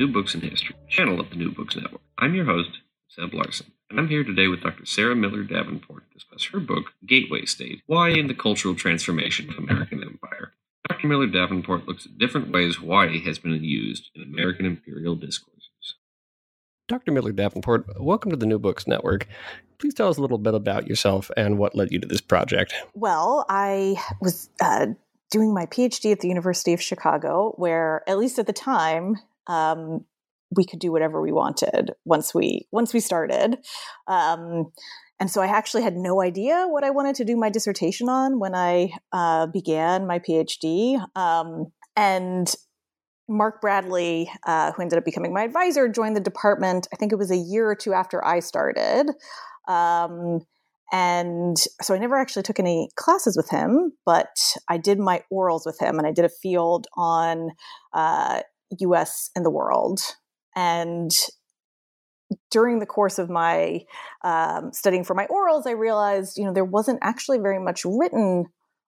New Books in History, channel of the New Books Network. I'm your host, Zeb Larson, and I'm here today with Dr. Sarah Miller Davenport to discuss her book, Gateway State Hawaii and the Cultural Transformation of American Empire. Dr. Miller Davenport looks at different ways Hawaii has been used in American imperial discourses. Dr. Miller Davenport, welcome to the New Books Network. Please tell us a little bit about yourself and what led you to this project. Well, I was uh, doing my PhD at the University of Chicago, where at least at the time, um, we could do whatever we wanted once we once we started. Um, and so I actually had no idea what I wanted to do my dissertation on when I uh, began my PhD. Um, and Mark Bradley, uh, who ended up becoming my advisor, joined the department. I think it was a year or two after I started. Um, and so I never actually took any classes with him, but I did my orals with him and I did a field on uh, US and the world. And during the course of my um, studying for my orals, I realized, you know, there wasn't actually very much written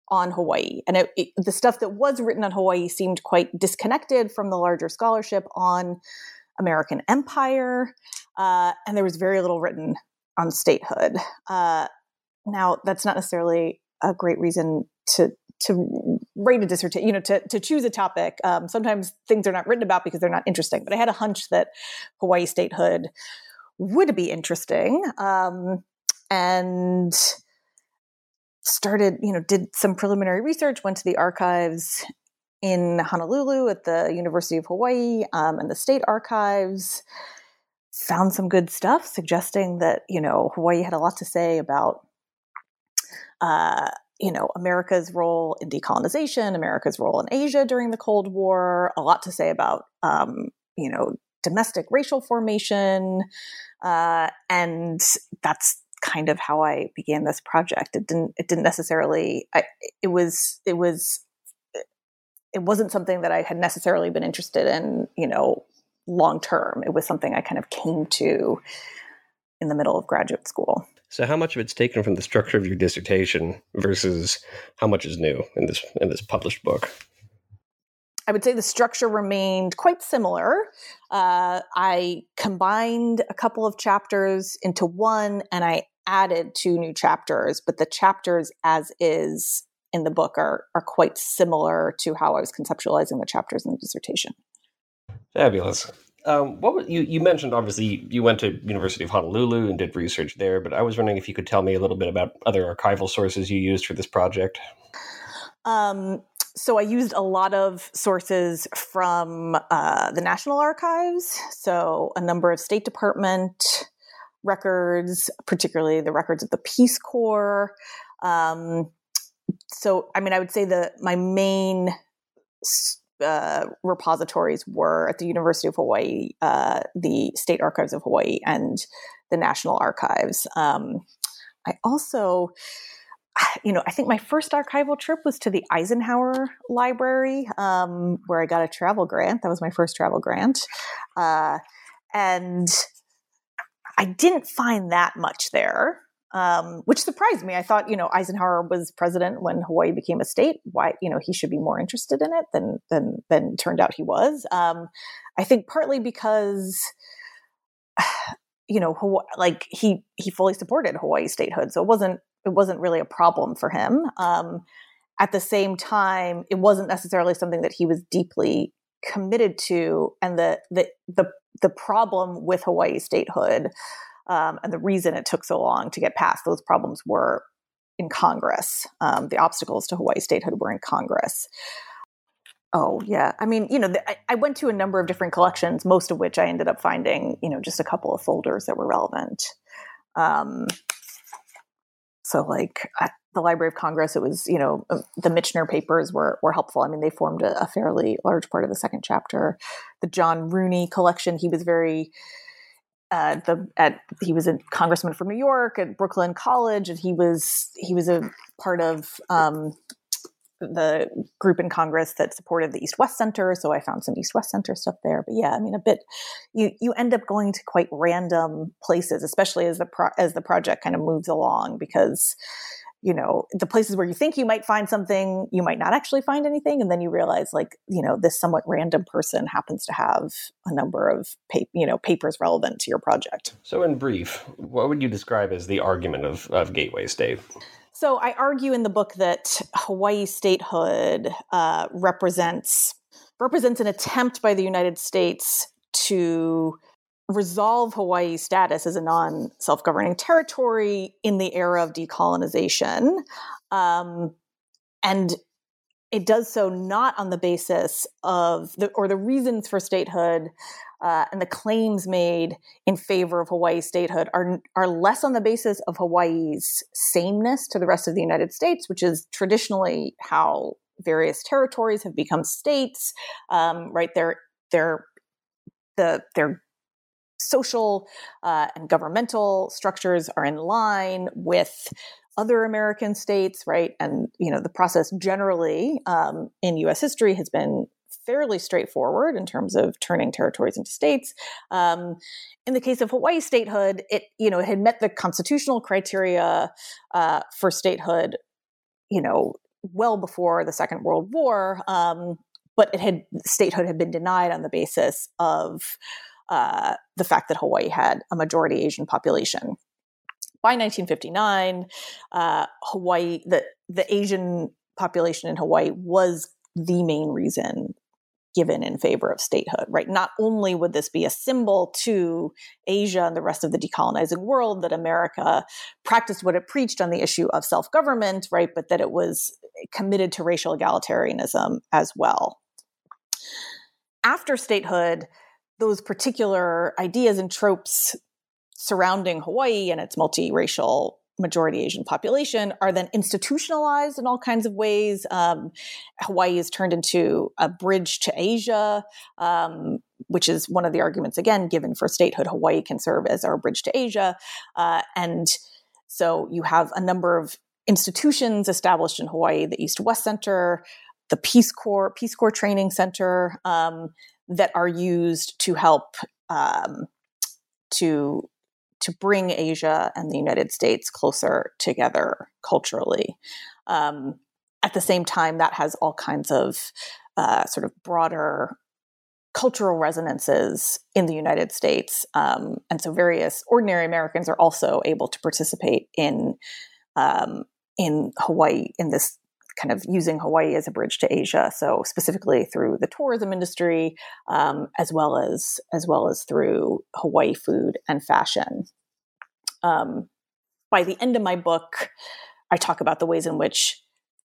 on Hawaii. And it, it, the stuff that was written on Hawaii seemed quite disconnected from the larger scholarship on American empire. Uh, and there was very little written on statehood. Uh, now, that's not necessarily a great reason to to write a dissertation, you know, to, to choose a topic. Um, sometimes things are not written about because they're not interesting. But I had a hunch that Hawaii statehood would be interesting, um, and started, you know, did some preliminary research. Went to the archives in Honolulu at the University of Hawaii um, and the state archives found some good stuff suggesting that you know Hawaii had a lot to say about uh, you know America's role in decolonization, America's role in Asia during the Cold War, a lot to say about um, you know domestic racial formation, uh, and that's kind of how I began this project. It didn't it didn't necessarily I, it was it was it wasn't something that I had necessarily been interested in, you know, long term. It was something I kind of came to in the middle of graduate school. So, how much of it's taken from the structure of your dissertation versus how much is new in this in this published book? I would say the structure remained quite similar. Uh, I combined a couple of chapters into one, and I added two new chapters. But the chapters, as is in the book, are are quite similar to how I was conceptualizing the chapters in the dissertation. Fabulous. Um, what you you mentioned? Obviously, you went to University of Honolulu and did research there. But I was wondering if you could tell me a little bit about other archival sources you used for this project. Um, so I used a lot of sources from uh, the National Archives. So a number of State Department records, particularly the records of the Peace Corps. Um, so I mean, I would say that my main uh, repositories were at the University of Hawaii, uh, the State Archives of Hawaii, and the National Archives. Um, I also, you know, I think my first archival trip was to the Eisenhower Library, um, where I got a travel grant. That was my first travel grant. Uh, and I didn't find that much there um, which surprised me. I thought, you know, Eisenhower was president when Hawaii became a state. Why, you know, he should be more interested in it than than than turned out he was. Um, I think partly because, you know, Hawaii, like he he fully supported Hawaii statehood, so it wasn't it wasn't really a problem for him. Um, at the same time, it wasn't necessarily something that he was deeply committed to, and the the the the problem with Hawaii statehood um, and the reason it took so long to get past those problems were in Congress. Um, the obstacles to Hawaii statehood were in Congress. Oh yeah, I mean, you know, the, I, I, went to a number of different collections, most of which I ended up finding, you know, just a couple of folders that were relevant. Um, So, like at the Library of Congress, it was you know um, the Michener papers were were helpful. I mean, they formed a, a fairly large part of the second chapter. The John Rooney collection, he was very uh, the at he was a congressman from New York at Brooklyn College, and he was he was a part of um, the group in Congress that supported the East West Center. So I found some East West Center stuff there. But yeah, I mean, a bit you you end up going to quite random places, especially as the pro- as the project kind of moves along, because you know the places where you think you might find something you might not actually find anything and then you realize like you know this somewhat random person happens to have a number of pa- you know papers relevant to your project. So in brief what would you describe as the argument of, of gateway state? So i argue in the book that hawaii statehood uh, represents represents an attempt by the united states to resolve Hawaii's status as a non self governing territory in the era of decolonization. Um, and it does so not on the basis of the, or the reasons for statehood uh, and the claims made in favor of Hawaii statehood are, are less on the basis of Hawaii's sameness to the rest of the United States, which is traditionally how various territories have become states. Um, right, they're, they're the, they're social uh, and governmental structures are in line with other American states, right? And you know the process generally um, in U.S. history has been fairly straightforward in terms of turning territories into states. Um, in the case of Hawaii statehood, it you know it had met the constitutional criteria uh, for statehood, you know, well before the Second World War, um, but it had statehood had been denied on the basis of uh, the fact that Hawaii had a majority Asian population. By 1959, uh, Hawaii, the, the Asian population in Hawaii was the main reason given in favor of statehood, right? Not only would this be a symbol to Asia and the rest of the decolonizing world that America practiced what it preached on the issue of self government, right? But that it was committed to racial egalitarianism as well. After statehood, those particular ideas and tropes surrounding Hawaii and its multiracial majority Asian population are then institutionalized in all kinds of ways. Um, Hawaii is turned into a bridge to Asia, um, which is one of the arguments, again, given for statehood. Hawaii can serve as our bridge to Asia. Uh, and so you have a number of institutions established in Hawaii the East West Center, the Peace Corps, Peace Corps Training Center, um, that are used to help um, to to bring Asia and the United States closer together culturally. Um, at the same time, that has all kinds of uh, sort of broader cultural resonances in the United States. Um, and so various ordinary Americans are also able to participate in um, in Hawaii in this kind of using Hawaii as a bridge to Asia. So specifically through the tourism industry, um, as well as as well as through Hawaii food and fashion. Um, by the end of my book, I talk about the ways in which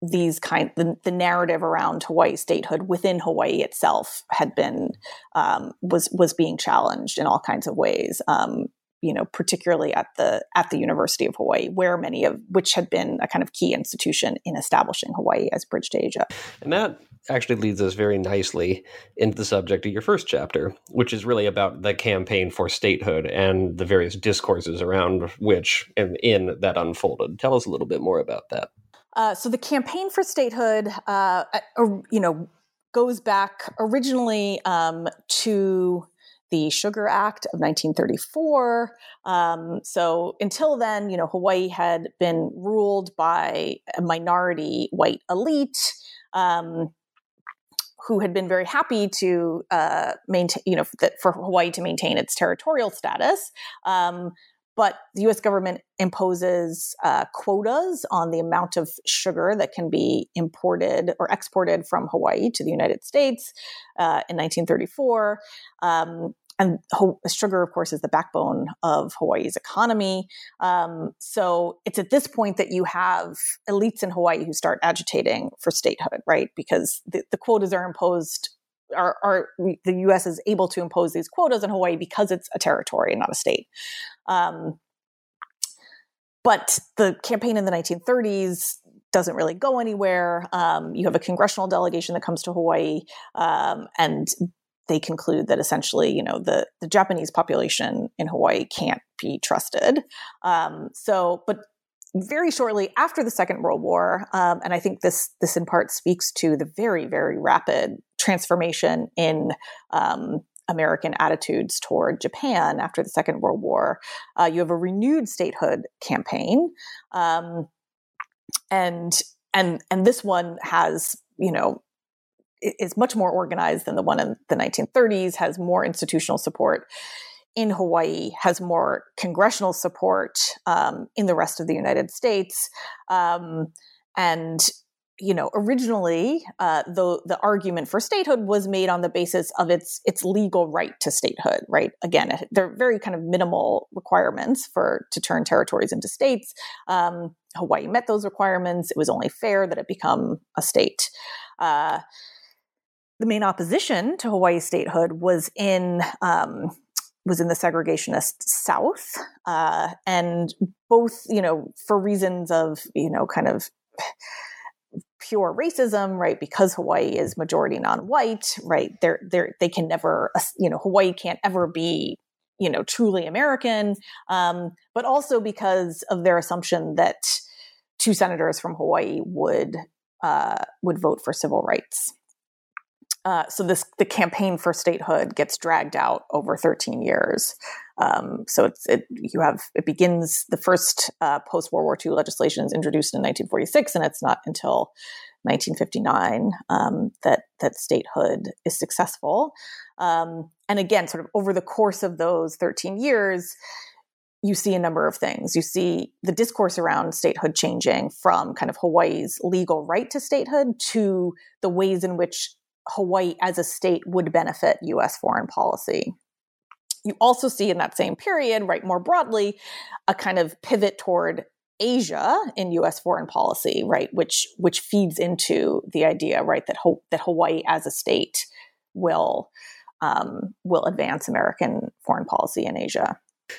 these kind the, the narrative around Hawaii statehood within Hawaii itself had been um, was was being challenged in all kinds of ways. Um, you know, particularly at the at the University of Hawaii, where many of which had been a kind of key institution in establishing Hawaii as bridge to Asia. And that actually leads us very nicely into the subject of your first chapter, which is really about the campaign for statehood and the various discourses around which and in that unfolded. Tell us a little bit more about that. Uh, so the campaign for statehood, uh, uh, you know, goes back originally um, to the Sugar Act of 1934. Um, so until then, you know, Hawaii had been ruled by a minority white elite. Um, who had been very happy to uh, maintain, you know, for Hawaii to maintain its territorial status. Um, but the US government imposes uh, quotas on the amount of sugar that can be imported or exported from Hawaii to the United States uh, in 1934. Um, and sugar, of course, is the backbone of Hawaii's economy. Um, so it's at this point that you have elites in Hawaii who start agitating for statehood, right? Because the, the quotas are imposed. Are, are, the U.S. is able to impose these quotas in Hawaii because it's a territory, and not a state. Um, but the campaign in the 1930s doesn't really go anywhere. Um, you have a congressional delegation that comes to Hawaii, um, and they conclude that essentially, you know, the the Japanese population in Hawaii can't be trusted. Um, so, but very shortly after the Second World War, um, and I think this this in part speaks to the very very rapid transformation in um, American attitudes toward Japan after the Second World War. Uh, you have a renewed statehood campaign, um, and and and this one has you know is much more organized than the one in the 1930s. Has more institutional support in Hawaii, has more congressional support um, in the rest of the United States, um, and you know, originally uh, the the argument for statehood was made on the basis of its its legal right to statehood. Right? Again, there are very kind of minimal requirements for to turn territories into states. Um, Hawaii met those requirements. It was only fair that it become a state. Uh, the main opposition to Hawaii statehood was in um, was in the segregationist South, uh, and both, you know, for reasons of you know, kind of pure racism, right? Because Hawaii is majority non-white, right? They're, they're, they can never, you know, Hawaii can't ever be, you know, truly American. Um, but also because of their assumption that two senators from Hawaii would uh, would vote for civil rights. Uh, so this the campaign for statehood gets dragged out over 13 years. Um, so it's it you have it begins the first uh, post World War II legislation is introduced in 1946, and it's not until 1959 um, that that statehood is successful. Um, and again, sort of over the course of those 13 years, you see a number of things. You see the discourse around statehood changing from kind of Hawaii's legal right to statehood to the ways in which Hawaii as a state would benefit US foreign policy. You also see in that same period, right, more broadly, a kind of pivot toward Asia in U.S. foreign policy, right, which which feeds into the idea, right, that Ho- that Hawaii as a state will um, will advance American foreign policy in Asia.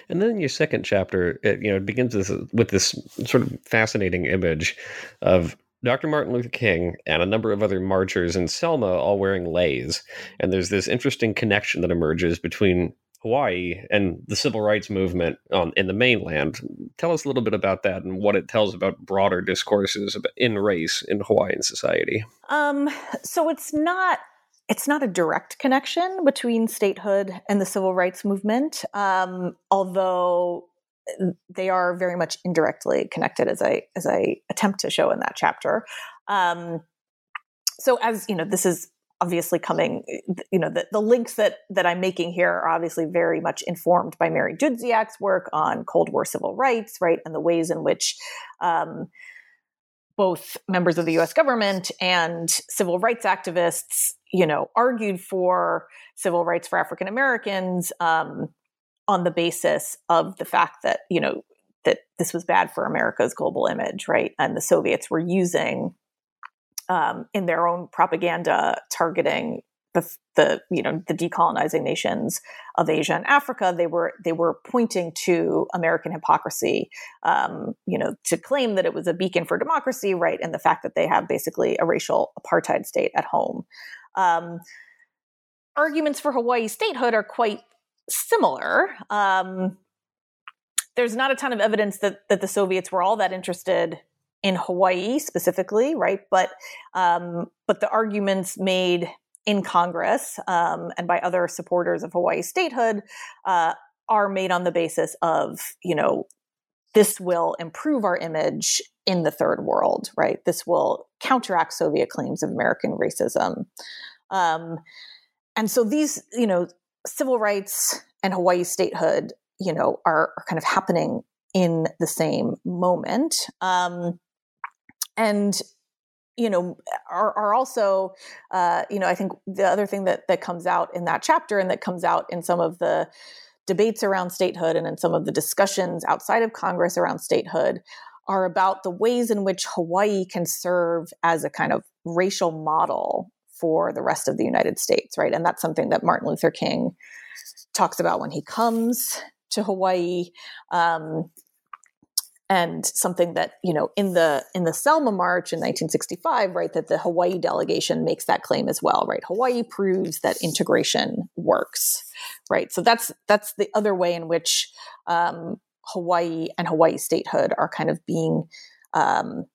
And then your second chapter, it, you know, it begins this, with this sort of fascinating image of Dr. Martin Luther King and a number of other marchers in Selma all wearing leis. And there's this interesting connection that emerges between Hawaii and the civil rights movement on, in the mainland. Tell us a little bit about that and what it tells about broader discourses in race in Hawaiian society. Um, so it's not it's not a direct connection between statehood and the civil rights movement, um, although they are very much indirectly connected, as I as I attempt to show in that chapter. Um, so, as you know, this is obviously coming. You know, the, the links that that I'm making here are obviously very much informed by Mary Dudziak's work on Cold War civil rights, right, and the ways in which. Um, both members of the U.S. government and civil rights activists, you know, argued for civil rights for African Americans, um, on the basis of the fact that you know that this was bad for America's global image, right? And the Soviets were using um, in their own propaganda targeting the, the you know the decolonizing nations of Asia and Africa. They were they were pointing to American hypocrisy, um, you know, to claim that it was a beacon for democracy, right? And the fact that they have basically a racial apartheid state at home. Um, arguments for Hawaii statehood are quite similar. Um, there's not a ton of evidence that that the Soviets were all that interested in Hawaii specifically, right? But um, but the arguments made in Congress um, and by other supporters of Hawaii statehood uh, are made on the basis of you know this will improve our image in the third world, right? This will counteract Soviet claims of American racism. Um, and so these, you know, civil rights and Hawaii statehood, you know, are, are kind of happening in the same moment. Um, and you know are, are also uh, you know i think the other thing that that comes out in that chapter and that comes out in some of the debates around statehood and in some of the discussions outside of congress around statehood are about the ways in which hawaii can serve as a kind of racial model for the rest of the united states right and that's something that martin luther king talks about when he comes to Hawaii. Um, and something that you know in the in the Selma March in 1965, right, that the Hawaii delegation makes that claim as well, right? Hawaii proves that integration works, right? So that's that's the other way in which um, Hawaii and Hawaii statehood are kind of being um,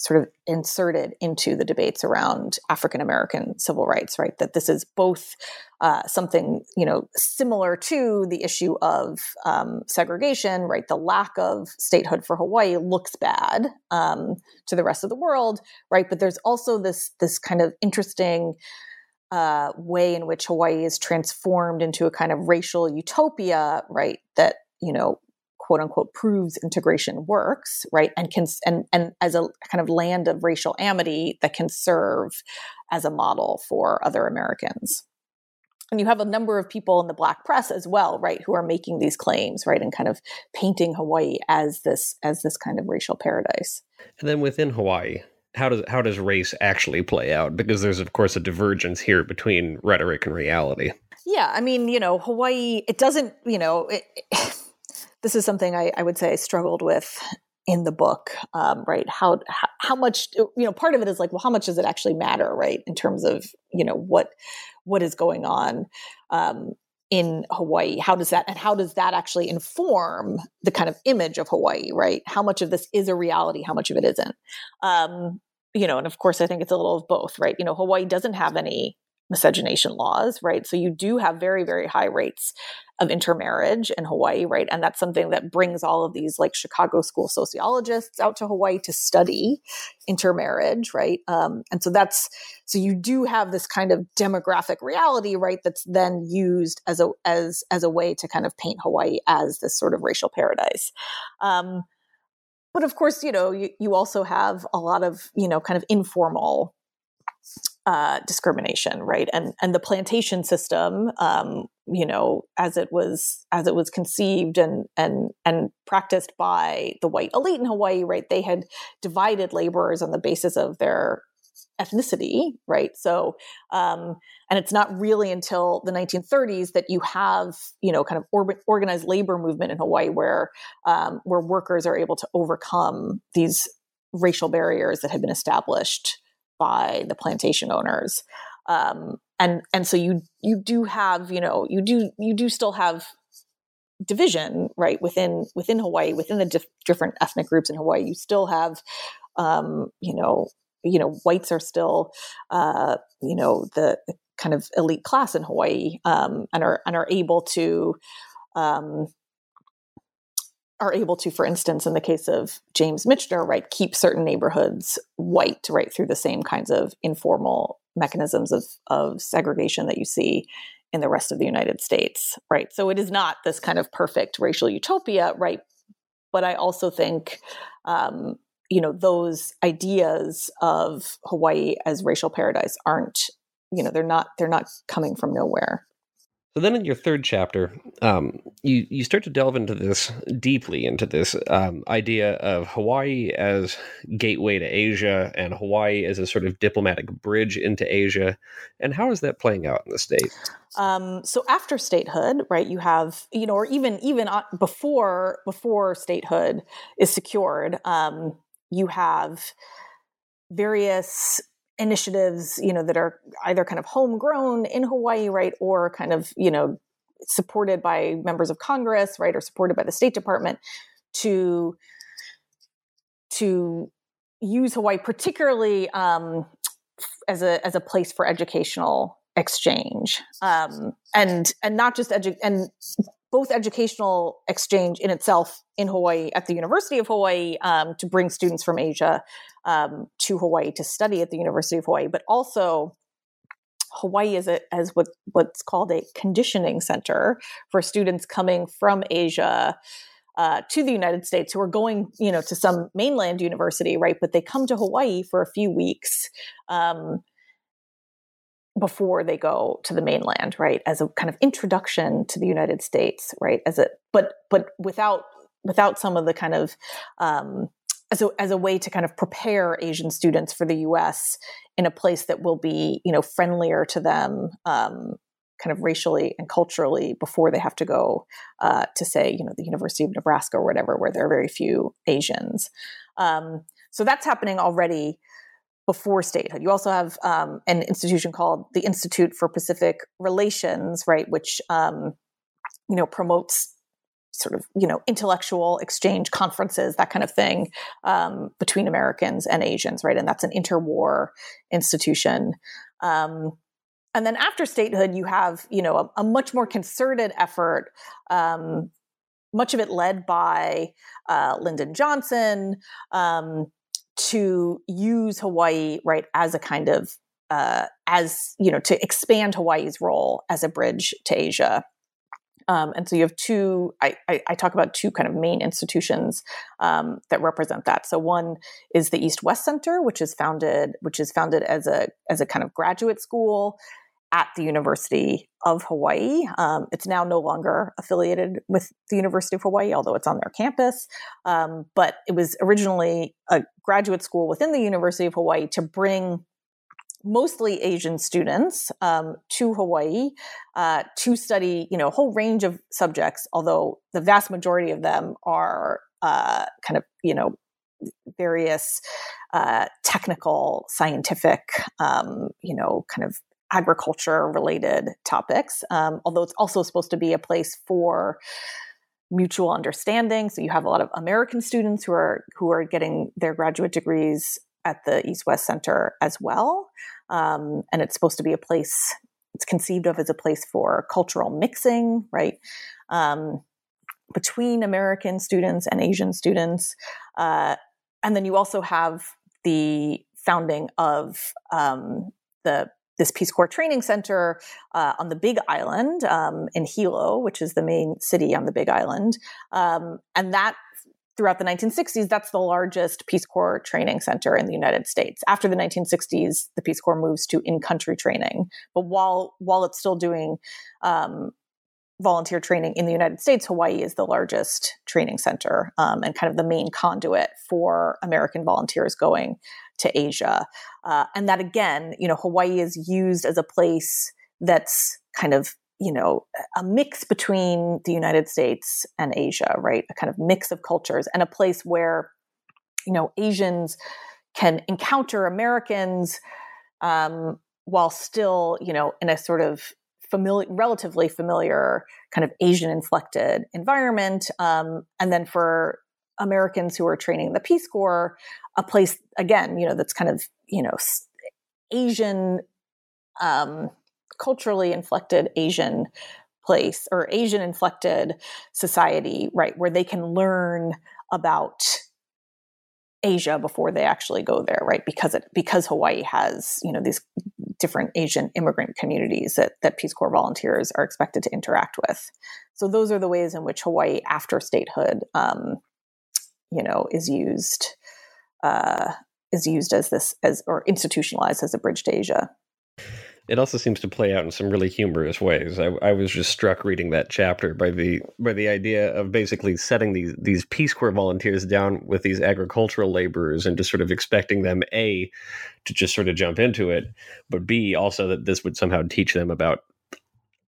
sort of inserted into the debates around African American civil rights, right? That this is both uh, something, you know, similar to the issue of um, segregation, right? The lack of statehood for Hawaii looks bad um, to the rest of the world, right? But there's also this this kind of interesting uh, way in which Hawaii is transformed into a kind of racial utopia, right? That you know quote unquote proves integration works, right? And can and and as a kind of land of racial amity that can serve as a model for other Americans. And you have a number of people in the black press as well, right, who are making these claims, right, and kind of painting Hawaii as this as this kind of racial paradise. And then within Hawaii, how does how does race actually play out? Because there's of course a divergence here between rhetoric and reality. Yeah, I mean, you know, Hawaii. It doesn't, you know, it, this is something I, I would say I struggled with in the book, um, right? How, how, how much you know? Part of it is like, well, how much does it actually matter, right? In terms of you know what what is going on um, in Hawaii? How does that and how does that actually inform the kind of image of Hawaii, right? How much of this is a reality? How much of it isn't? Um, you know, and of course, I think it's a little of both, right? You know, Hawaii doesn't have any miscegenation laws, right? So you do have very, very high rates of intermarriage in Hawaii, right? And that's something that brings all of these like Chicago school sociologists out to Hawaii to study intermarriage, right? Um, and so that's so you do have this kind of demographic reality, right? That's then used as a as as a way to kind of paint Hawaii as this sort of racial paradise. Um, but of course, you know, you, you also have a lot of you know kind of informal uh, discrimination, right? And and the plantation system, um, you know, as it was as it was conceived and and and practiced by the white elite in Hawaii, right? They had divided laborers on the basis of their ethnicity, right? So, um, and it's not really until the 1930s that you have, you know, kind of or- organized labor movement in Hawaii where um, where workers are able to overcome these racial barriers that had been established by the plantation owners. Um, and and so you you do have you know you do you do still have division right within within Hawaii within the dif- different ethnic groups in Hawaii you still have um, you know you know whites are still uh, you know the, kind of elite class in Hawaii um, and are and are able to um, are able to, for instance, in the case of James Michener, right, keep certain neighborhoods white, right, through the same kinds of informal mechanisms of, of segregation that you see in the rest of the United States, right? So it is not this kind of perfect racial utopia, right? But I also think, um, you know, those ideas of Hawaii as racial paradise aren't, you know, they're not they're not coming from nowhere. So then, in your third chapter, um, you you start to delve into this deeply into this um, idea of Hawaii as gateway to Asia and Hawaii as a sort of diplomatic bridge into Asia, and how is that playing out in the state? Um, so after statehood, right, you have you know, or even even before before statehood is secured, um, you have various initiatives, you know, that are either kind of homegrown in Hawaii, right, or kind of, you know, supported by members of Congress, right, or supported by the State Department to to use Hawaii particularly um, as a as a place for educational exchange. Um, and and not just edu- and both educational exchange in itself in Hawaii at the University of Hawaii um, to bring students from Asia um, to Hawaii to study at the University of Hawaii, but also Hawaii is a, as what what's called a conditioning center for students coming from Asia uh, to the United States who are going, you know, to some mainland university, right? But they come to Hawaii for a few weeks um, before they go to the mainland, right? As a kind of introduction to the United States, right? As a but but without without some of the kind of um, as a, as a way to kind of prepare Asian students for the U.S. in a place that will be, you know, friendlier to them, um, kind of racially and culturally before they have to go uh, to say you know the university of nebraska or whatever where there are very few asians um, so that's happening already before statehood you also have um, an institution called the institute for pacific relations right which um, you know promotes sort of you know intellectual exchange conferences that kind of thing um, between americans and asians right? And that's an interwar institution. Um, and then after statehood you have you know a, a much more concerted effort um, much of it led by uh, lyndon johnson um, to use hawaii right as a kind of uh, as you know to expand hawaii's role as a bridge to asia um, and so you have two, I, I, I, talk about two kind of main institutions um, that represent that. So one is the East West Center, which is founded, which is founded as a, as a kind of graduate school at the University of Hawaii. Um, it's now no longer affiliated with the University of Hawaii, although it's on their campus. Um, but it was originally a graduate school within the University of Hawaii to bring mostly Asian students um, to Hawaii uh, to study, you know, a whole range of subjects. Although the vast majority of them are uh, kind of, you know, various uh, technical, scientific, um, you know, kind of agriculture related topics. Um, although it's also supposed to be a place for mutual understanding. So you have a lot of American students who are who are getting their graduate degrees at the East West Center as well. Um, and it's supposed to be a place, it's conceived of as a place for cultural mixing, right? Um, between American students and Asian students. Uh, and then you also have the founding of um, the this Peace Corps training center uh, on the Big Island um, in Hilo, which is the main city on the Big Island, um, and that throughout the 1960s, that's the largest Peace Corps training center in the United States. After the 1960s, the Peace Corps moves to in-country training. But while while it's still doing um, volunteer training in the United States, Hawaii is the largest training center um, and kind of the main conduit for American volunteers going to Asia. Uh, and that again, you know, Hawaii is used as a place that's kind of you know, a mix between the United States and Asia, right? A kind of mix of cultures and a place where, you know, Asians can encounter Americans um, while still, you know, in a sort of familiar, relatively familiar kind of Asian inflected environment. Um, and then for Americans who are training the Peace Corps, a place again, you know, that's kind of, you know, Asian, um, culturally inflected Asian place or Asian inflected society, right, where they can learn about Asia before they actually go there, right? Because it because Hawaii has you know these different Asian immigrant communities that that Peace Corps volunteers are expected to interact with. So those are the ways in which Hawaii, after statehood, um, you know, is used uh, is used as this as or institutionalized as a bridge to Asia it also seems to play out in some really humorous ways. I, I, was just struck reading that chapter by the by the idea of basically setting these these Peace Corps volunteers down with these agricultural laborers and just sort of expecting them a to just sort of jump into it, but b also that this would somehow teach them about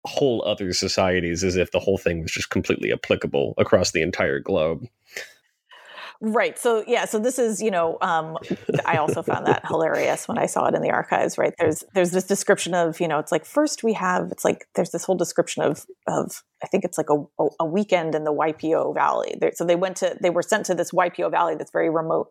whole other societies as if the whole thing was just completely applicable across the entire globe. Right. So yeah. So this is you know um, I also found that hilarious when I saw it in the archives. Right. There's there's this description of you know it's like first we have it's like there's this whole description of of I think it's like a, a weekend in the Waipio Valley. They're, so they went to they were sent to this Waipio Valley, that's very remote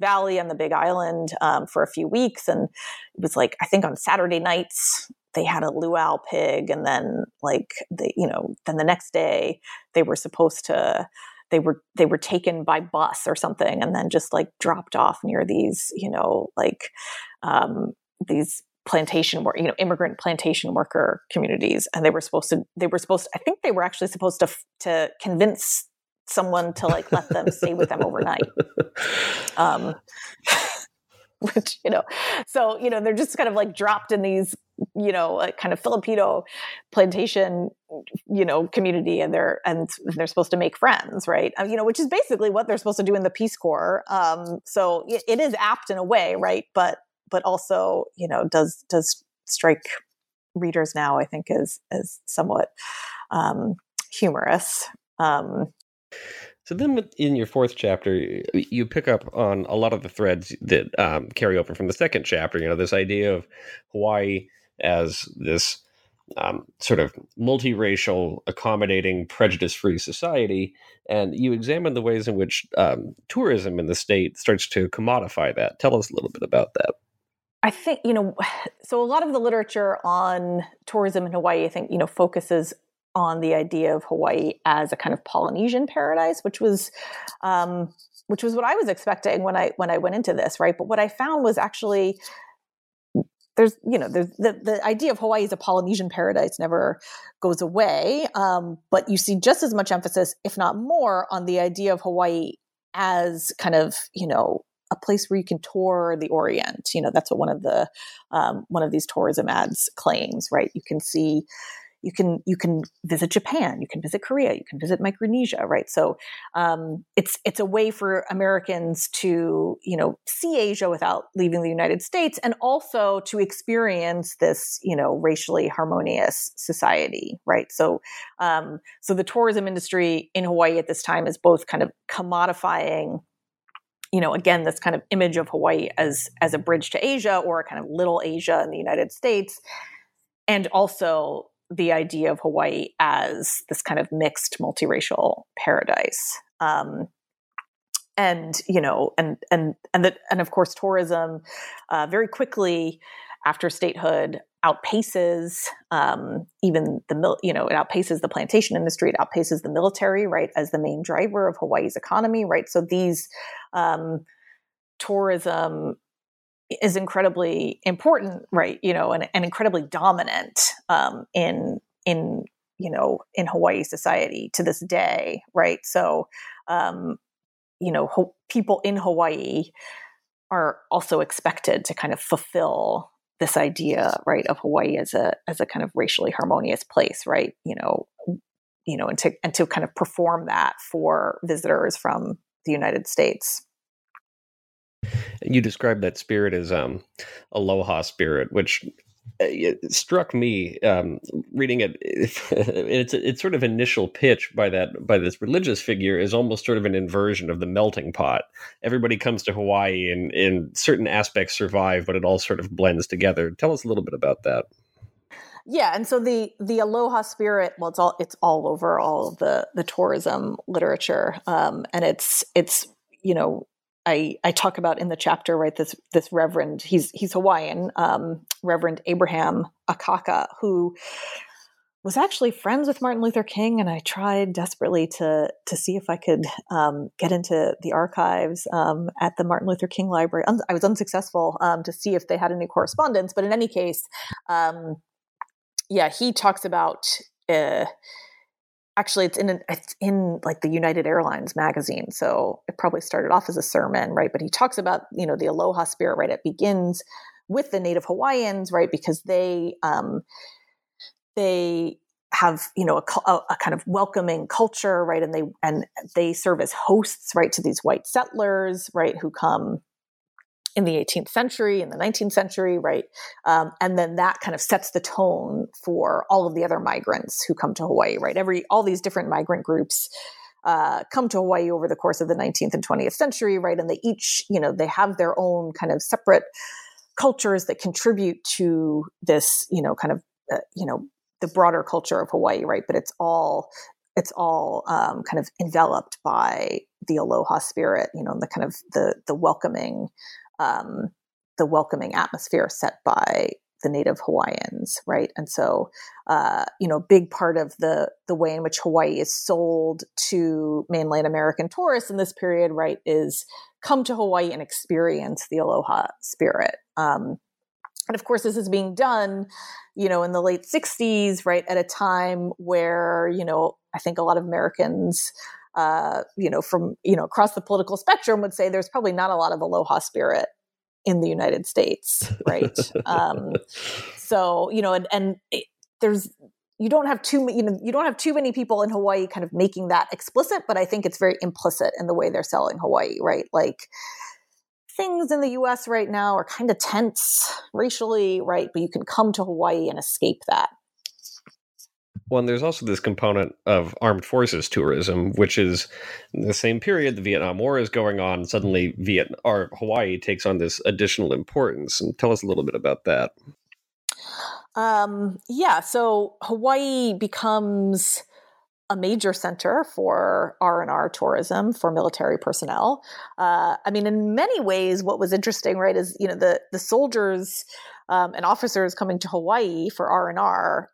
valley on the Big Island um, for a few weeks, and it was like I think on Saturday nights they had a luau pig, and then like the you know then the next day they were supposed to they were they were taken by bus or something and then just like dropped off near these you know like um, these plantation work you know immigrant plantation worker communities. And they were supposed to they were supposed to, i think they were actually supposed to to convince someone to like let them stay with them overnight. Um which you know so you know they're just kind of like dropped in these you know like kind of filipino plantation you know community and they're and they're supposed to make friends right? Uh, you know which is basically what they're supposed to do in the peace corps. Um so it, it is apt in a way right? But but also you know does does strike readers now, I think is is somewhat um, humorous. Um, so then, in your fourth chapter, you pick up on a lot of the threads that um, carry over from the second chapter. You know, this idea of Hawaii as this um, sort of multiracial, accommodating, prejudice-free society, and you examine the ways in which um, tourism in the state starts to commodify that. Tell us a little bit about that. I think you know, so a lot of the literature on tourism in Hawaii, I think you know, focuses on the idea of Hawaii as a kind of Polynesian paradise, which was um, which was what I was expecting when I when I went into this, right? But what I found was actually there's you know there's the, the idea of Hawaii as a Polynesian paradise never goes away, um, but you see just as much emphasis, if not more, on the idea of Hawaii as kind of you know a place where you can tour the Orient. You know that's what one of the um, one of these tourism ads claims, right? You can see you can you can visit Japan, you can visit Korea, you can visit Micronesia, right? So um, it's it's a way for Americans to you know see Asia without leaving the United States, and also to experience this you know racially harmonious society, right? So um, so the tourism industry in Hawaii at this time is both kind of commodifying you know again this kind of image of hawaii as as a bridge to asia or a kind of little asia in the united states and also the idea of Hawaii as this kind of mixed multiracial paradise. Um, and you know, and and and that, and of course, tourism uh, very quickly after statehood outpaces um, even the mil- you know it outpaces the plantation industry it outpaces the military right as the main driver of hawaii's economy right so these um, tourism is incredibly important, right? You know, and, and incredibly dominant um, in in you know in Hawaii society to this day, right? So, um, you know, ho- people in Hawaii are also expected to kind of fulfill this idea, right, of Hawaii as a as a kind of racially harmonious place, right? You know, you know, and to and to kind of perform that for visitors from the United States. You described that spirit as um, aloha spirit, which uh, it struck me um, reading it. It's its sort of initial pitch by that by this religious figure is almost sort of an inversion of the melting pot. Everybody comes to Hawaii, and in certain aspects survive, but it all sort of blends together. Tell us a little bit about that. Yeah, and so the the aloha spirit, well, it's all it's all over all the the tourism literature, um, and it's it's you know I, I talk about in the chapter, right? This this Reverend, he's he's Hawaiian, um, Reverend Abraham Akaka, who was actually friends with Martin Luther King, and I tried desperately to to see if I could um, get into the archives um, at the Martin Luther King Library. I was unsuccessful um, to see if they had any correspondence, but in any case, um, yeah, he talks about. Uh, actually it's in an, it's in like the United Airlines magazine. So it probably started off as a sermon, right? But he talks about you know the aloha spirit, right? It begins with the Native Hawaiians, right? Because they um, they have you know a, a, kind of welcoming culture, right? And they and they serve as hosts, right, to these white settlers, right, who come in the 18th century, in the 19th century, right? Um, and then that kind of sets the tone for all of the other migrants who come to Hawaii, right? Every all these different migrant groups uh, come to Hawaii over the course of the 19th and 20th century, right? And they each, you know, they have their own kind of separate cultures that contribute to this, you know, kind of, uh, you know, the broader culture of Hawaii, right? But it's all it's all um, kind of enveloped by the aloha spirit, you know, and the kind of the the welcoming um, the welcoming atmosphere set by the native Hawaiians, right? And so, uh, you know, big part of the the way in which Hawaii is sold to mainland American tourists in this period, right, is come to Hawaii and experience the aloha spirit. Um, and of course, this is being done, you know, in the late '60s, right, at a time where you know I think a lot of Americans uh, you know, from you know across the political spectrum would say there's probably not a lot of aloha spirit in the United States, right? um, so you know, and, and it, there's you don't have too you know you don't have too many people in Hawaii kind of making that explicit, but I think it's very implicit in the way they're selling Hawaii, right? Like things in the US right now are kind of tense racially, right? But you can come to Hawaii and escape that. Well, and there's also this component of armed forces tourism, which is the same period the Vietnam War is going on. Suddenly, Viet or Hawaii takes on this additional importance. And tell us a little bit about that. Um, yeah, so Hawaii becomes a major center for r&r tourism for military personnel uh, i mean in many ways what was interesting right is you know the the soldiers um, and officers coming to hawaii for r&r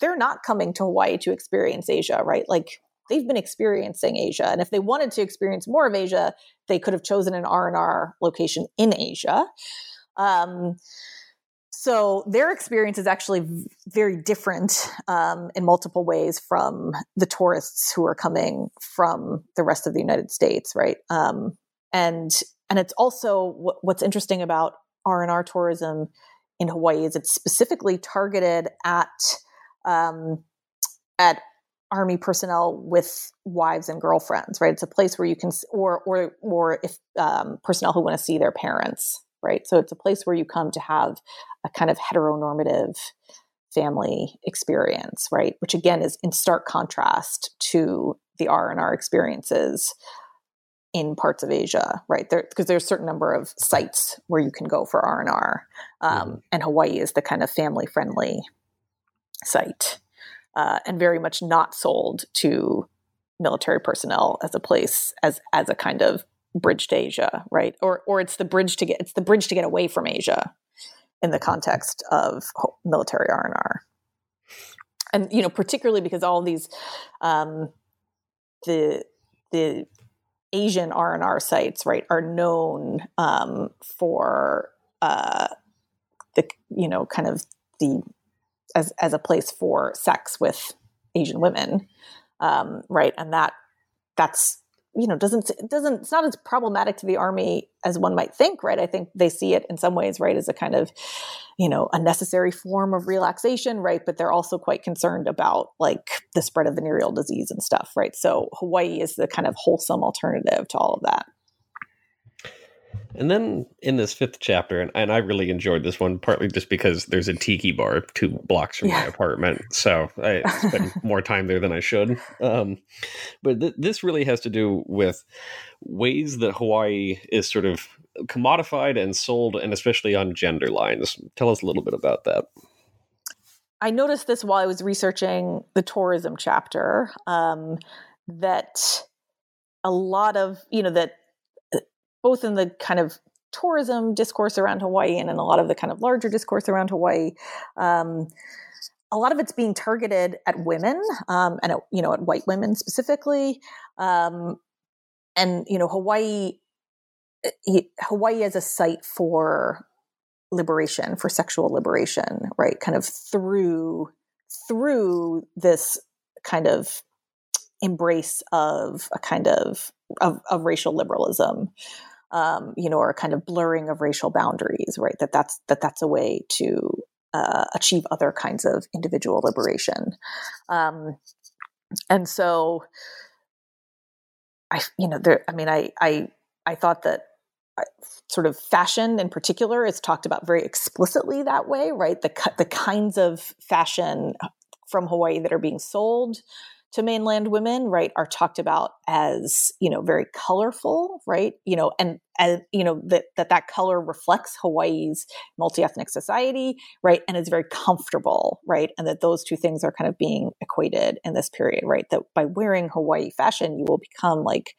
they're not coming to hawaii to experience asia right like they've been experiencing asia and if they wanted to experience more of asia they could have chosen an r&r location in asia um, so their experience is actually very different um, in multiple ways from the tourists who are coming from the rest of the United States, right? Um, and and it's also w- what's interesting about R and R tourism in Hawaii is it's specifically targeted at um, at army personnel with wives and girlfriends, right? It's a place where you can, or or or if um, personnel who want to see their parents, right? So it's a place where you come to have a kind of heteronormative family experience, right? Which again is in stark contrast to the R and R experiences in parts of Asia, right? There, because there's a certain number of sites where you can go for R and R, um, mm-hmm. and Hawaii is the kind of family friendly site, uh, and very much not sold to military personnel as a place as as a kind of bridge to Asia, right? Or or it's the bridge to get it's the bridge to get away from Asia in the context of military R and R, and you know particularly because all these um, the the Asian R and R sites, right, are known um, for uh, the you know kind of the as as a place for sex with Asian women, um, right, and that that's you know doesn't doesn't it's not as problematic to the army as one might think right? I think they see it in some ways right as a kind of you know a necessary form of relaxation right? But they're also quite concerned about like the spread of venereal disease and stuff right? So hawaii is the kind of wholesome alternative to all of that and then in this fifth chapter, and, and I really enjoyed this one, partly just because there's a tiki bar two blocks from yeah. my apartment. So I spend more time there than I should. Um, but th- this really has to do with ways that Hawaii is sort of commodified and sold, and especially on gender lines. Tell us a little bit about that. I noticed this while I was researching the tourism chapter um, that a lot of, you know, that both in the kind of tourism discourse around Hawaii and in a lot of the kind of larger discourse around Hawaii. Um, a lot of it's being targeted at women um, and at, you know at white women specifically, um, and you know Hawaii eh, Hawaii as a site for liberation for sexual liberation, right? Kind of through through this kind of embrace of a kind of of, of racial liberalism um, you know, or a kind of blurring of racial boundaries, right? That that's that that's a way to uh, achieve other kinds of individual liberation. Um, and so, I, you know, there. I mean, I, I, I thought that uh, sort of fashion in particular is talked about very explicitly that way, right? The the kinds of fashion from Hawaii that are being sold to mainland women, right, are talked about as, you know, very colorful, right? You know, and you know, that, that that color reflects Hawaii's multi-ethnic society, right? And it's very comfortable, right? And that those two things are kind of being equated in this period, right? That by wearing Hawaii fashion, you will become like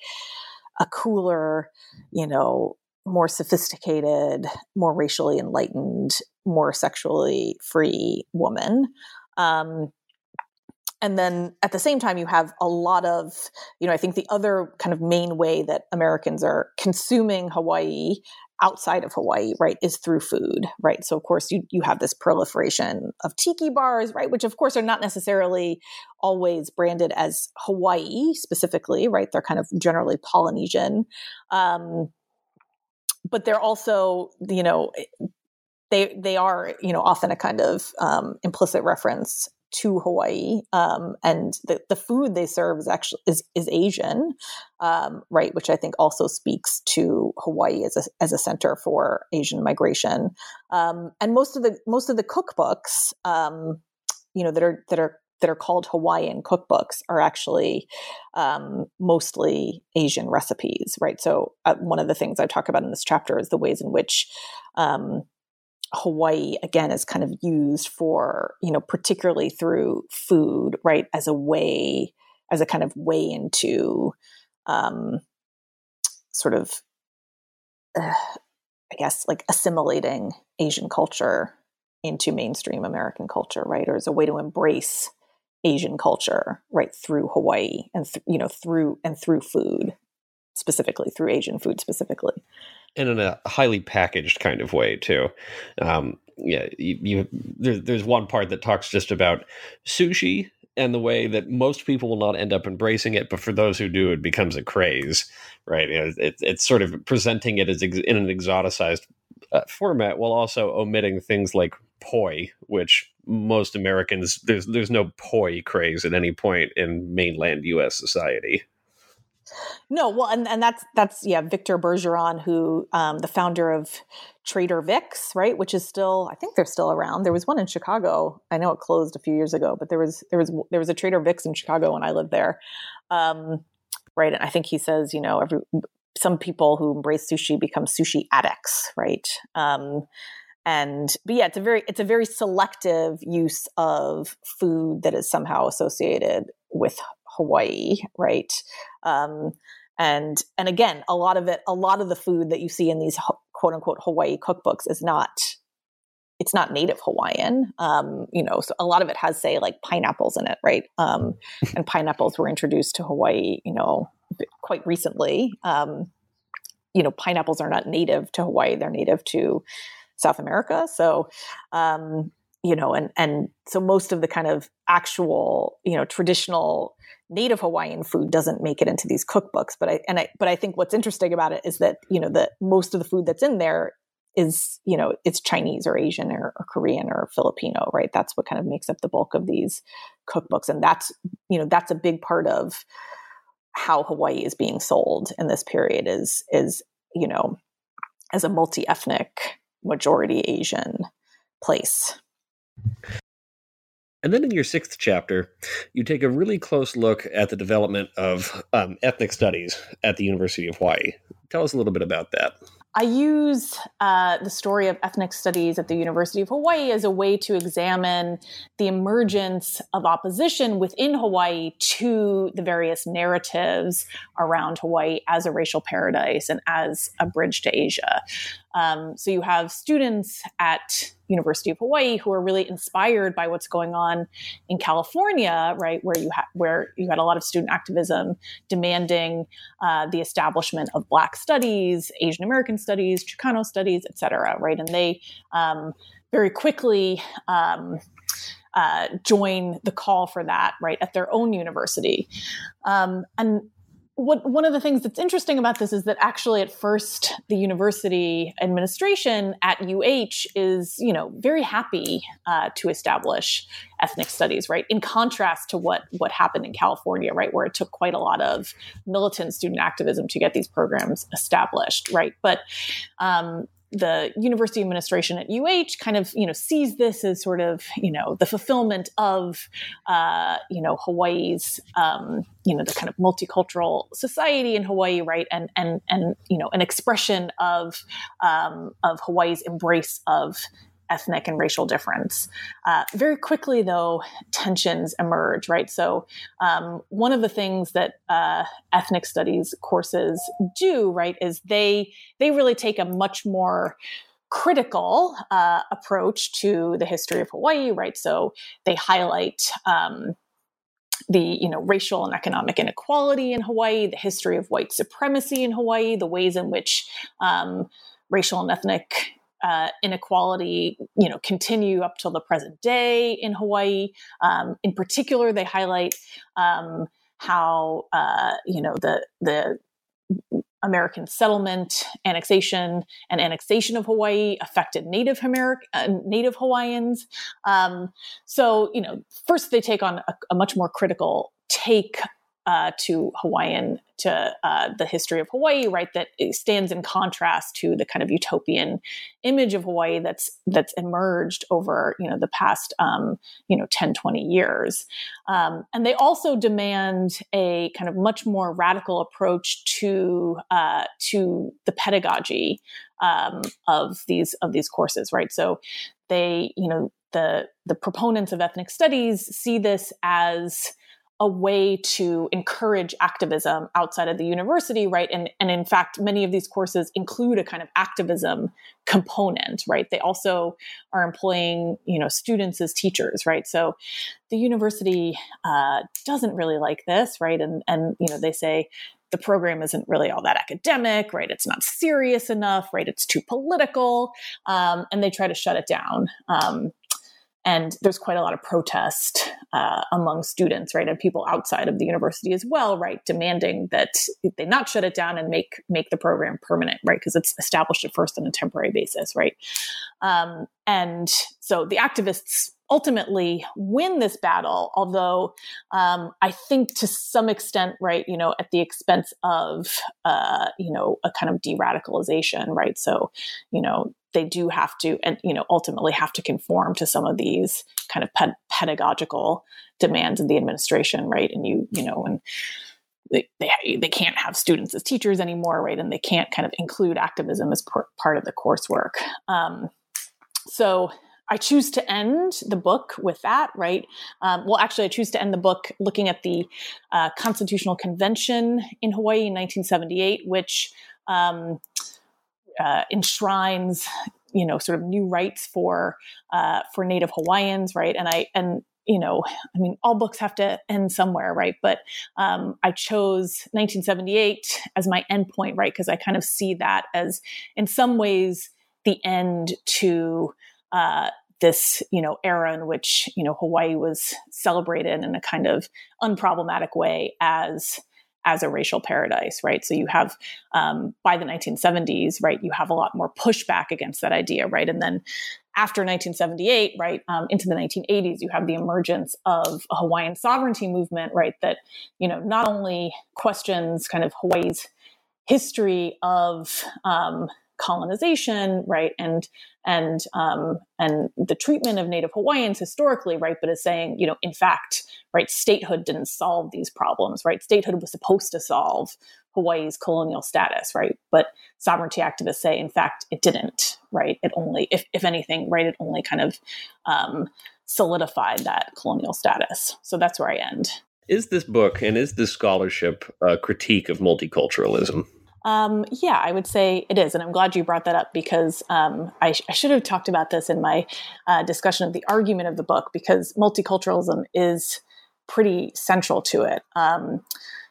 a cooler, you know, more sophisticated, more racially enlightened, more sexually free woman. Um, and then at the same time you have a lot of you know i think the other kind of main way that americans are consuming hawaii outside of hawaii right is through food right? So of course you, you have this proliferation of tiki bars right which of course are not necessarily always branded as hawaii specifically right? They're kind of generally polynesian. Um, but they're also you know they they are you know often a kind of um, implicit reference to Hawaii, um, and the, the food they serve is actually is, is Asian, um, right? Which I think also speaks to Hawaii as a as a center for Asian migration. Um, and most of the most of the cookbooks, um, you know, that are that are that are called Hawaiian cookbooks are actually um, mostly Asian recipes, right? So uh, one of the things I talk about in this chapter is the ways in which um, Hawaii again is kind of used for, you know, particularly through food, right, as a way, as a kind of way into um, sort of, uh, I guess, like assimilating Asian culture into mainstream American culture, right, or as a way to embrace Asian culture, right, through Hawaii and th- you know through and through food specifically through Asian food specifically and in a highly packaged kind of way too. Um, yeah, you, you there, there's one part that talks just about sushi and the way that most people will not end up embracing it, but for those who do, it becomes a craze, right? It, it's sort of presenting it as ex- in an exoticized uh, format while also omitting things like poi, which most Americans there's there's no poi craze at any point in mainland U.S. society. No, well, and, and that's that's yeah, Victor Bergeron, who um, the founder of Trader Vic's, right, which is still I think they're still around. There was one in Chicago. I know it closed a few years ago, but there was there was there was a Trader Vic's in Chicago when I lived there, um, right? And I think he says, you know, every some people who embrace sushi become sushi addicts, right? Um, and but yeah, it's a very it's a very selective use of food that is somehow associated with Hawaii, right? Um, and and again, a lot of it, a lot of the food that you see in these quote unquote Hawaii cookbooks is not it's not native Hawaiian. Um, you know, so a lot of it has say like pineapples in it, right? Um, and pineapples were introduced to Hawaii, you know, quite recently. Um, you know, pineapples are not native to Hawaii; they're native to South America. So, um, you know, and and so most of the kind of actual, you know, traditional native Hawaiian food doesn't make it into these cookbooks. But I and I but I think what's interesting about it is that you know that most of the food that's in there is you know it's Chinese or Asian or, or, Korean or Filipino, right? That's what kind of makes up the bulk of these cookbooks, and that's you know that's a big part of how Hawaii is being sold in this period is is you know as a multi ethnic majority Asian place. And then in your sixth chapter, you take a really close look at the development of um, ethnic studies at the University of Hawaii. Tell us a little bit about that. I use uh, the story of ethnic studies at the University of Hawaii as a way to examine the emergence of opposition within Hawaii to the various narratives around Hawaii as a racial paradise and as a bridge to Asia. Um, so you have students at University of Hawaii who are really inspired by what's going on in California, right, where you ha- where you had a lot of student activism demanding uh, the establishment of Black studies, Asian American studies, Chicano studies, et cetera, right, and they um, very quickly. Um, uh, join the call for that right at their own university um, and what one of the things that's interesting about this is that actually at first the university administration at UH is you know very happy uh, to establish ethnic studies right? In contrast to what what happened in California right? Where it took quite a lot of militant student activism to get these programs established right? But um, the university administration at UH kind of you know sees this as sort of you know the fulfillment of uh, you know Hawaii's um, you know the kind of multicultural society in Hawaii, right? And and and you know an expression of um, of Hawaii's embrace of ethnic and racial difference. Uh, very quickly, though, tensions emerge, right? So, um, one of the things that uh, ethnic studies courses do, right, is they they really take a much more critical uh, approach to the history of Hawaii, right? So they highlight. Um, the you know racial and economic inequality in Hawaii, the history of white supremacy in Hawaii, the ways in which um, racial and ethnic uh, inequality, you know, continue up till the present day in Hawaii. Um, in particular, they highlight um, how uh, you know the the American settlement, annexation, and annexation of Hawaii affected Native American, uh, Native Hawaiians. Um, so, you know, first they take on a, a much more critical take uh, to Hawaiian to uh, the history of Hawaii, right? That stands in contrast to the kind of utopian image of Hawaii that's that's emerged over you know the past um, you know 10, 20 years. Um, and they also demand a kind of much more radical approach to uh, to the pedagogy um, of these of these courses, right? So they you know the the proponents of ethnic studies see this as a way to encourage activism outside of the university, right? And, and in fact, many of these courses include a kind of activism component, right? They also are employing, you know, students as teachers, right? So the university uh, doesn't really like this, right? And and you know, they say the program isn't really all that academic, right? It's not serious enough, right? It's too political, um, and they try to shut it down. Um, and there's quite a lot of protest uh, among students right and people outside of the university as well right demanding that they not shut it down and make make the program permanent right because it's established at first on a temporary basis right? Um, and so the activists ultimately win this battle although um, i think to some extent right you know at the expense of uh, you know a kind of de-radicalization right? So you know they do have to and you know ultimately have to conform to some of these kind of ped- pedagogical demands of the administration right? And you you know and they, they, they can't have students as teachers anymore right? And they can't kind of include activism as per, part of the coursework. Um, so I choose to end the book with that, right? Um, well, actually, I choose to end the book looking at the uh, Constitutional Convention in Hawaii in 1978, which um, uh, enshrines you know sort of new rights for uh, for Native Hawaiians, right? And I and you know, I mean, all books have to end somewhere, right? But um, I chose 1978 as my endpoint, right? Because I kind of see that as, in some ways, the end to uh, this, you know, era in which you know Hawaii was celebrated in a kind of unproblematic way as as a racial paradise, right? So you have um, by the 1970s, right, you have a lot more pushback against that idea, right? And then after 1978, right, um, into the 1980s, you have the emergence of a Hawaiian sovereignty movement, right, that you know not only questions kind of Hawaii's history of um, colonization, right, and and um, and the treatment of Native Hawaiians historically, right, but is saying, you know, in fact, right, statehood didn't solve these problems, right? Statehood was supposed to solve Hawaii's colonial status, right? But sovereignty activists say, in fact, it didn't, right? It only, if if anything, right, it only kind of um, solidified that colonial status. So that's where I end. Is this book and is this scholarship a critique of multiculturalism? Um, yeah, I would say it is. And I'm glad you brought that up because um, I, sh- I, should have talked about this in my uh, discussion of the argument of the book because multiculturalism is pretty central to it. Um,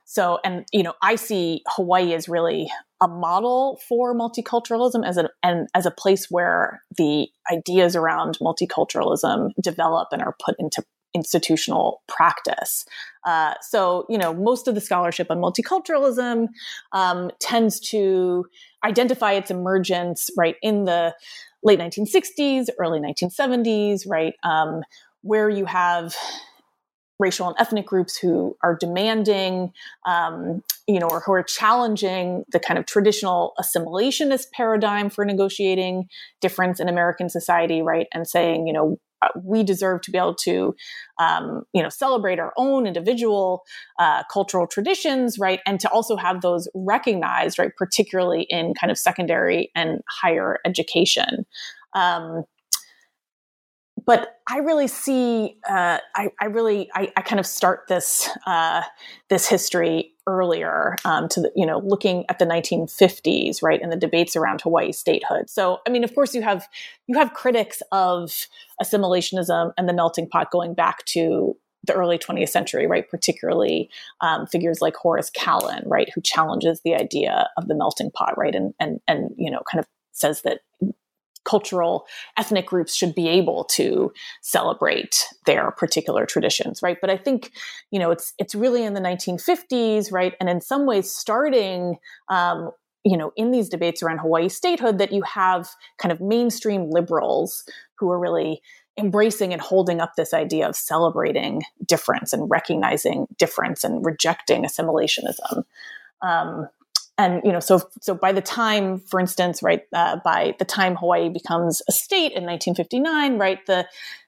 so, and, you know, I see Hawaii as really a model for multiculturalism as a, and as a place where the ideas around multiculturalism develop and are put into institutional practice. Uh, so, you know, most of the scholarship on multiculturalism um, tends to identify its emergence right in the late 1960s, early 1970s, right, um, where you have racial and ethnic groups who are demanding, um, you know, or who are challenging the kind of traditional assimilationist paradigm for negotiating difference in American society, right? And saying, you know, we deserve to be able to, um, you know, celebrate our own individual uh, cultural traditions, right, and to also have those recognized, right, particularly in kind of secondary and higher education. Um, but I really see, uh, I, I, really, I, I, kind of start this uh, this history earlier um, to the, you know, looking at the 1950s, right, and the debates around Hawaii statehood. So, I mean, of course, you have you have critics of assimilationism and the melting pot going back to the early 20th century, right? Particularly um, figures like Horace Kallen, right, who challenges the idea of the melting pot, right, and and and you know, kind of says that cultural ethnic groups should be able to celebrate their particular traditions right but i think you know it's it's really in the 1950s right and in some ways starting um, you know, in these debates around Hawaii statehood, that you have kind of mainstream liberals who are really embracing and holding up this idea of celebrating difference and recognizing difference and rejecting assimilationism. Um, and you know, so so by the time, for instance, right, uh, by the time Hawaii becomes a state in 1959, right, the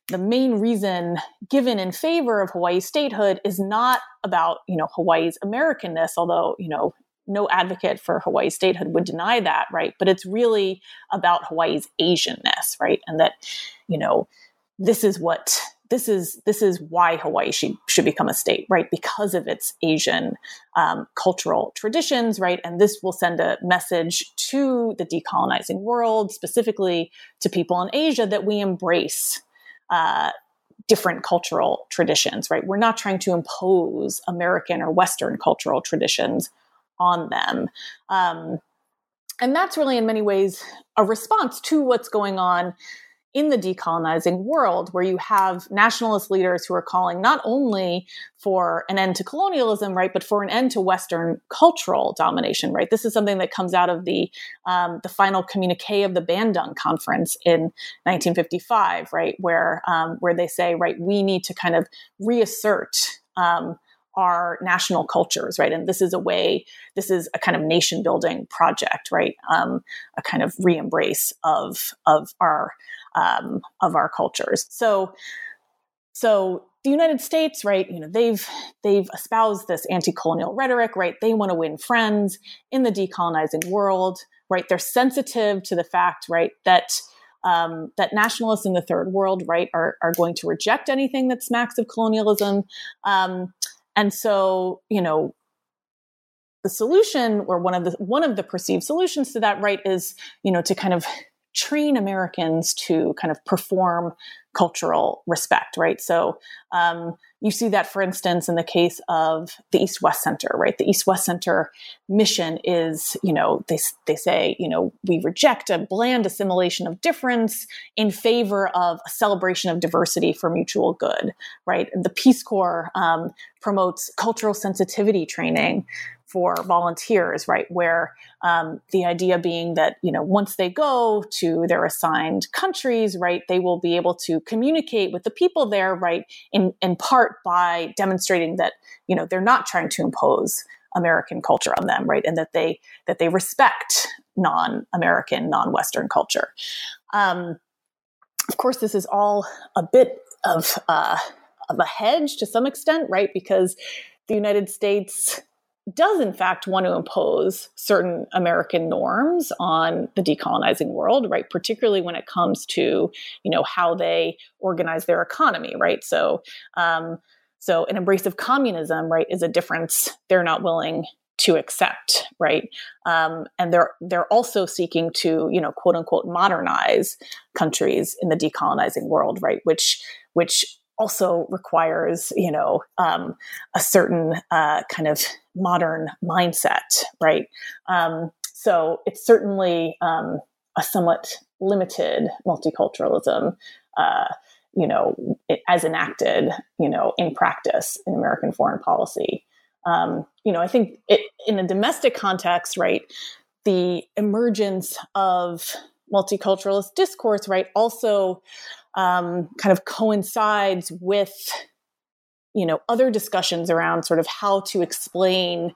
the main reason given in favor of Hawaii statehood is not about you know Hawaii's Americanness, although you know no advocate for Hawaii statehood would deny that, right? But it's really about Hawaii's Asianness, right? And that, you know, this is what this is this is why Hawaii should, should become a state, right? Because of its Asian um, cultural traditions, right? And this will send a message to the decolonizing world, specifically to people in Asia, that we embrace uh, different cultural traditions, right? We're not trying to impose American or Western cultural traditions on them. Um, and that's really, in many ways, a response to what's going on in the decolonizing world, where you have nationalist leaders who are calling not only for an end to colonialism, right, but for an end to Western cultural domination, right. This is something that comes out of the um, the final communique of the Bandung Conference in 1955, right, where um, where they say, right, we need to kind of reassert. Um, our national cultures, right? And this is a way, this is a kind of nation building project, right? Um, a kind of re-embrace of of our um, of our cultures. So, so the United States, right? You know, they've they've espoused this anti-colonial rhetoric, right? They want to win friends in the decolonizing world, right? They're sensitive to the fact, right, that um, that nationalists in the third world, right, are, are going to reject anything that smacks of colonialism. Um, and so, you know, the solution or one of the one of the perceived solutions to that, right, is, you know, to kind of train Americans to kind of perform cultural respect, right? So um, you see that, for instance, in the case of the East West Center, right? The East West Center mission is, you know, they, they say, you know, we reject a bland assimilation of difference in favor of a celebration of diversity for mutual good, right? The Peace Corps um, promotes cultural sensitivity training for volunteers, right? Where um, the idea being that you know once they go to their assigned countries, right, they will be able to communicate with the people there, right, in in part by demonstrating that you know they're not trying to impose American culture on them, right, and that they that they respect non-American, non-Western culture. Um, of course, this is all a bit of uh, of a hedge to some extent, right, because the United States does in fact want to impose certain American norms on the decolonizing world, right? Particularly when it comes to, you know, how they organize their economy, right? So, um, so an embrace of communism, right, is a difference they're not willing to accept, right? Um, and they're they're also seeking to, you know, quote unquote, modernize countries in the decolonizing world, right? Which which also requires, you know, um, a certain uh, kind of modern mindset, right? Um, so it's certainly um, a somewhat limited multiculturalism, uh, you know, as enacted, you know, in practice in American foreign policy. Um, you know, I think it, in a domestic context, right, the emergence of multiculturalist discourse, right, also um, kind of coincides with you know other discussions around sort of how to explain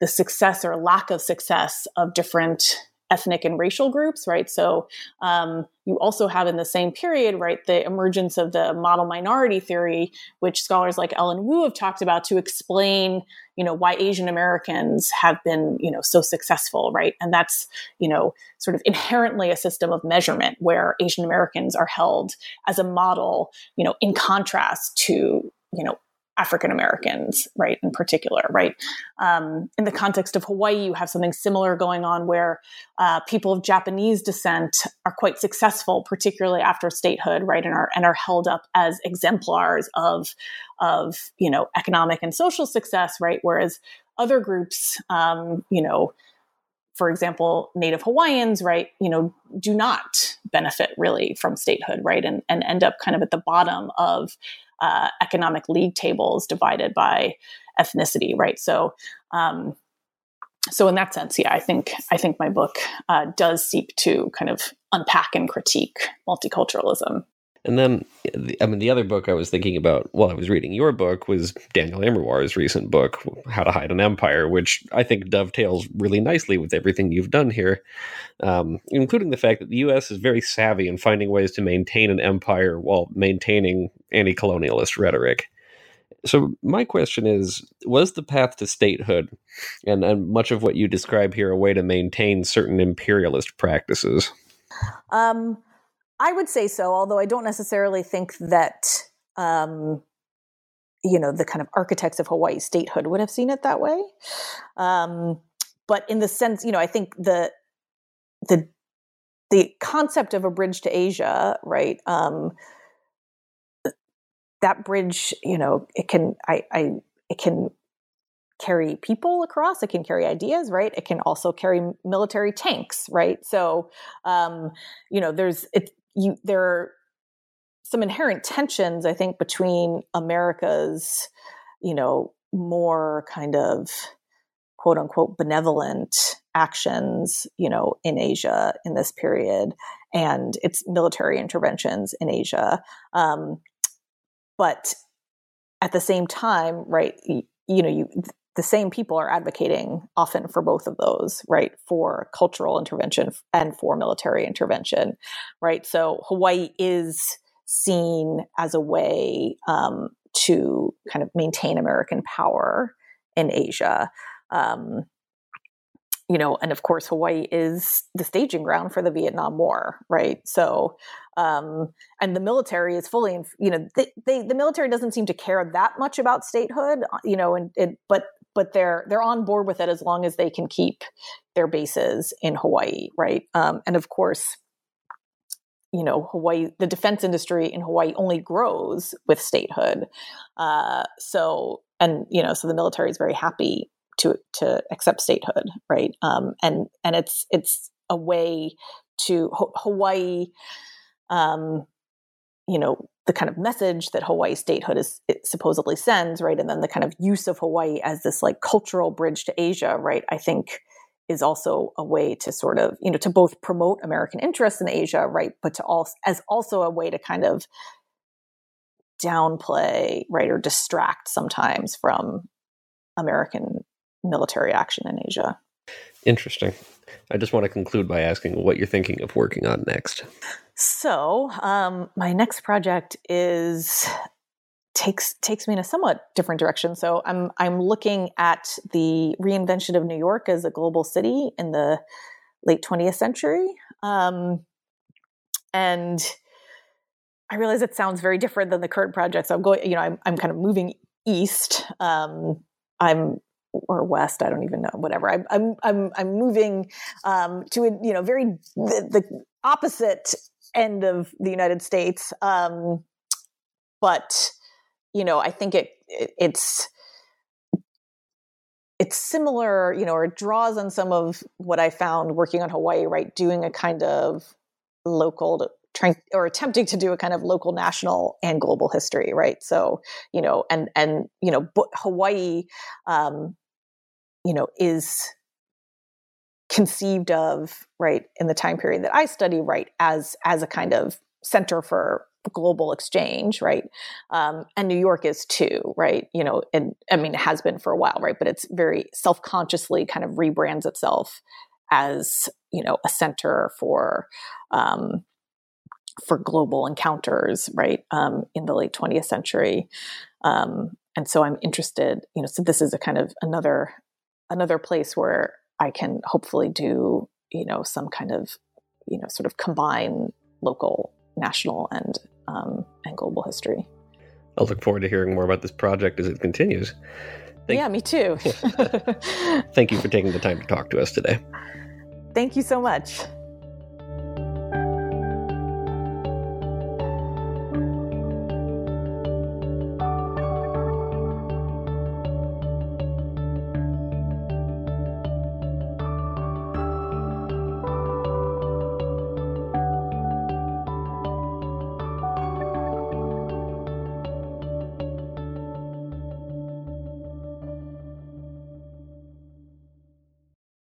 the success or lack of success of different ethnic and racial groups, right? So um, you also have in the same period, right, the emergence of the model minority theory, which scholars like Ellen Wu have talked about to explain, you know, why Asian Americans have been, you know, so successful, right? And that's, you know, sort of inherently a system of measurement where Asian Americans are held as a model, you know, in contrast to, you know, African Americans, right, in particular, right? Um, in the context of Hawaii, you have something similar going on where uh, people of Japanese descent are quite successful, particularly after statehood, right, and are and are held up as exemplars of of you know economic and social success, right? Whereas other groups, um, you know, for example, Native Hawaiians, right, you know, do not benefit really from statehood, right, and and end up kind of at the bottom of uh, economic league tables divided by ethnicity, right? So, um, so in that sense, yeah, I think I think my book uh, does seek to kind of unpack and critique multiculturalism. And then, I mean, the other book I was thinking about while I was reading your book was Daniel Immerwahr's recent book, How to Hide an Empire, which I think dovetails really nicely with everything you've done here, um, including the fact that the U.S. is very savvy in finding ways to maintain an empire while maintaining anti colonialist rhetoric. So my question is: Was the path to statehood, and, and much of what you describe here, a way to maintain certain imperialist practices? Um, I would say so, although I don't necessarily think that um, you know the kind of architects of Hawaii statehood would have seen it that way. Um, but in the sense, you know, I think the the the concept of a bridge to Asia, right? Um, that bridge, you know, it can I, I it can carry people across it can carry ideas right it can also carry military tanks right so um you know there's it you there are some inherent tensions i think between america's you know more kind of quote unquote benevolent actions you know in asia in this period and its military interventions in asia. Um, but at the same time right you, you know you the same people are advocating often for both of those right? For cultural intervention and for military intervention right? So hawaii is seen as a way um, to kind of maintain american power in asia. Um, you know, and of course, Hawaii is the staging ground for the Vietnam War, right? So, um, and the military is fully, you know, they, they, the military doesn't seem to care that much about statehood, uh, you know, and it, but but they're they're on board with it as long as they can keep their bases in Hawaii, right? Um, and of course, you know, Hawaii, the defense industry in Hawaii only grows with statehood. Uh, so, and you know, so the military is very happy to to accept statehood, right? Um, and and it's it's a way to Hawaii. Um, you know the kind of message that Hawaii statehood is supposedly sends, right? And then the kind of use of Hawaii as this like cultural bridge to Asia, right? I think is also a way to sort of you know to both promote American interests in Asia, right? But to also as also a way to kind of downplay, right, or distract sometimes from American military action in Asia. Interesting. I just want to conclude by asking what you're thinking of working on next. So, um, my next project is takes takes me in a somewhat different direction. So, I'm I'm looking at the reinvention of New York as a global city in the late 20th century, um, and I realize it sounds very different than the current project. So, I'm going. You know, I'm I'm kind of moving east. Um, I'm or west i don't even know whatever. I'm i'm i'm, I'm moving um, to a you know very the, the, opposite end of the united states um, but you know i think it, it, it's it's similar you know or it draws on some of what i found working on hawaii right? Doing a kind of local trying or attempting to do a kind of local national and global history right? So you know and and you know hawaii um, you know, is conceived of right in the time period that I study, right, as as a kind of center for global exchange, right? Um, and New York is too, right? You know, and I mean, it has been for a while, right? But it's very self consciously kind of rebrands itself as you know a center for um, for global encounters, right? Um, in the late 20th century, um, and so I'm interested, you know. So this is a kind of another another place where I can hopefully do, you know, some kind of, you know, sort of combine local, national, and um, and global history. I'll look forward to hearing more about this project as it continues. Thank yeah, me too. Thank you for taking the time to talk to us today. Thank you so much.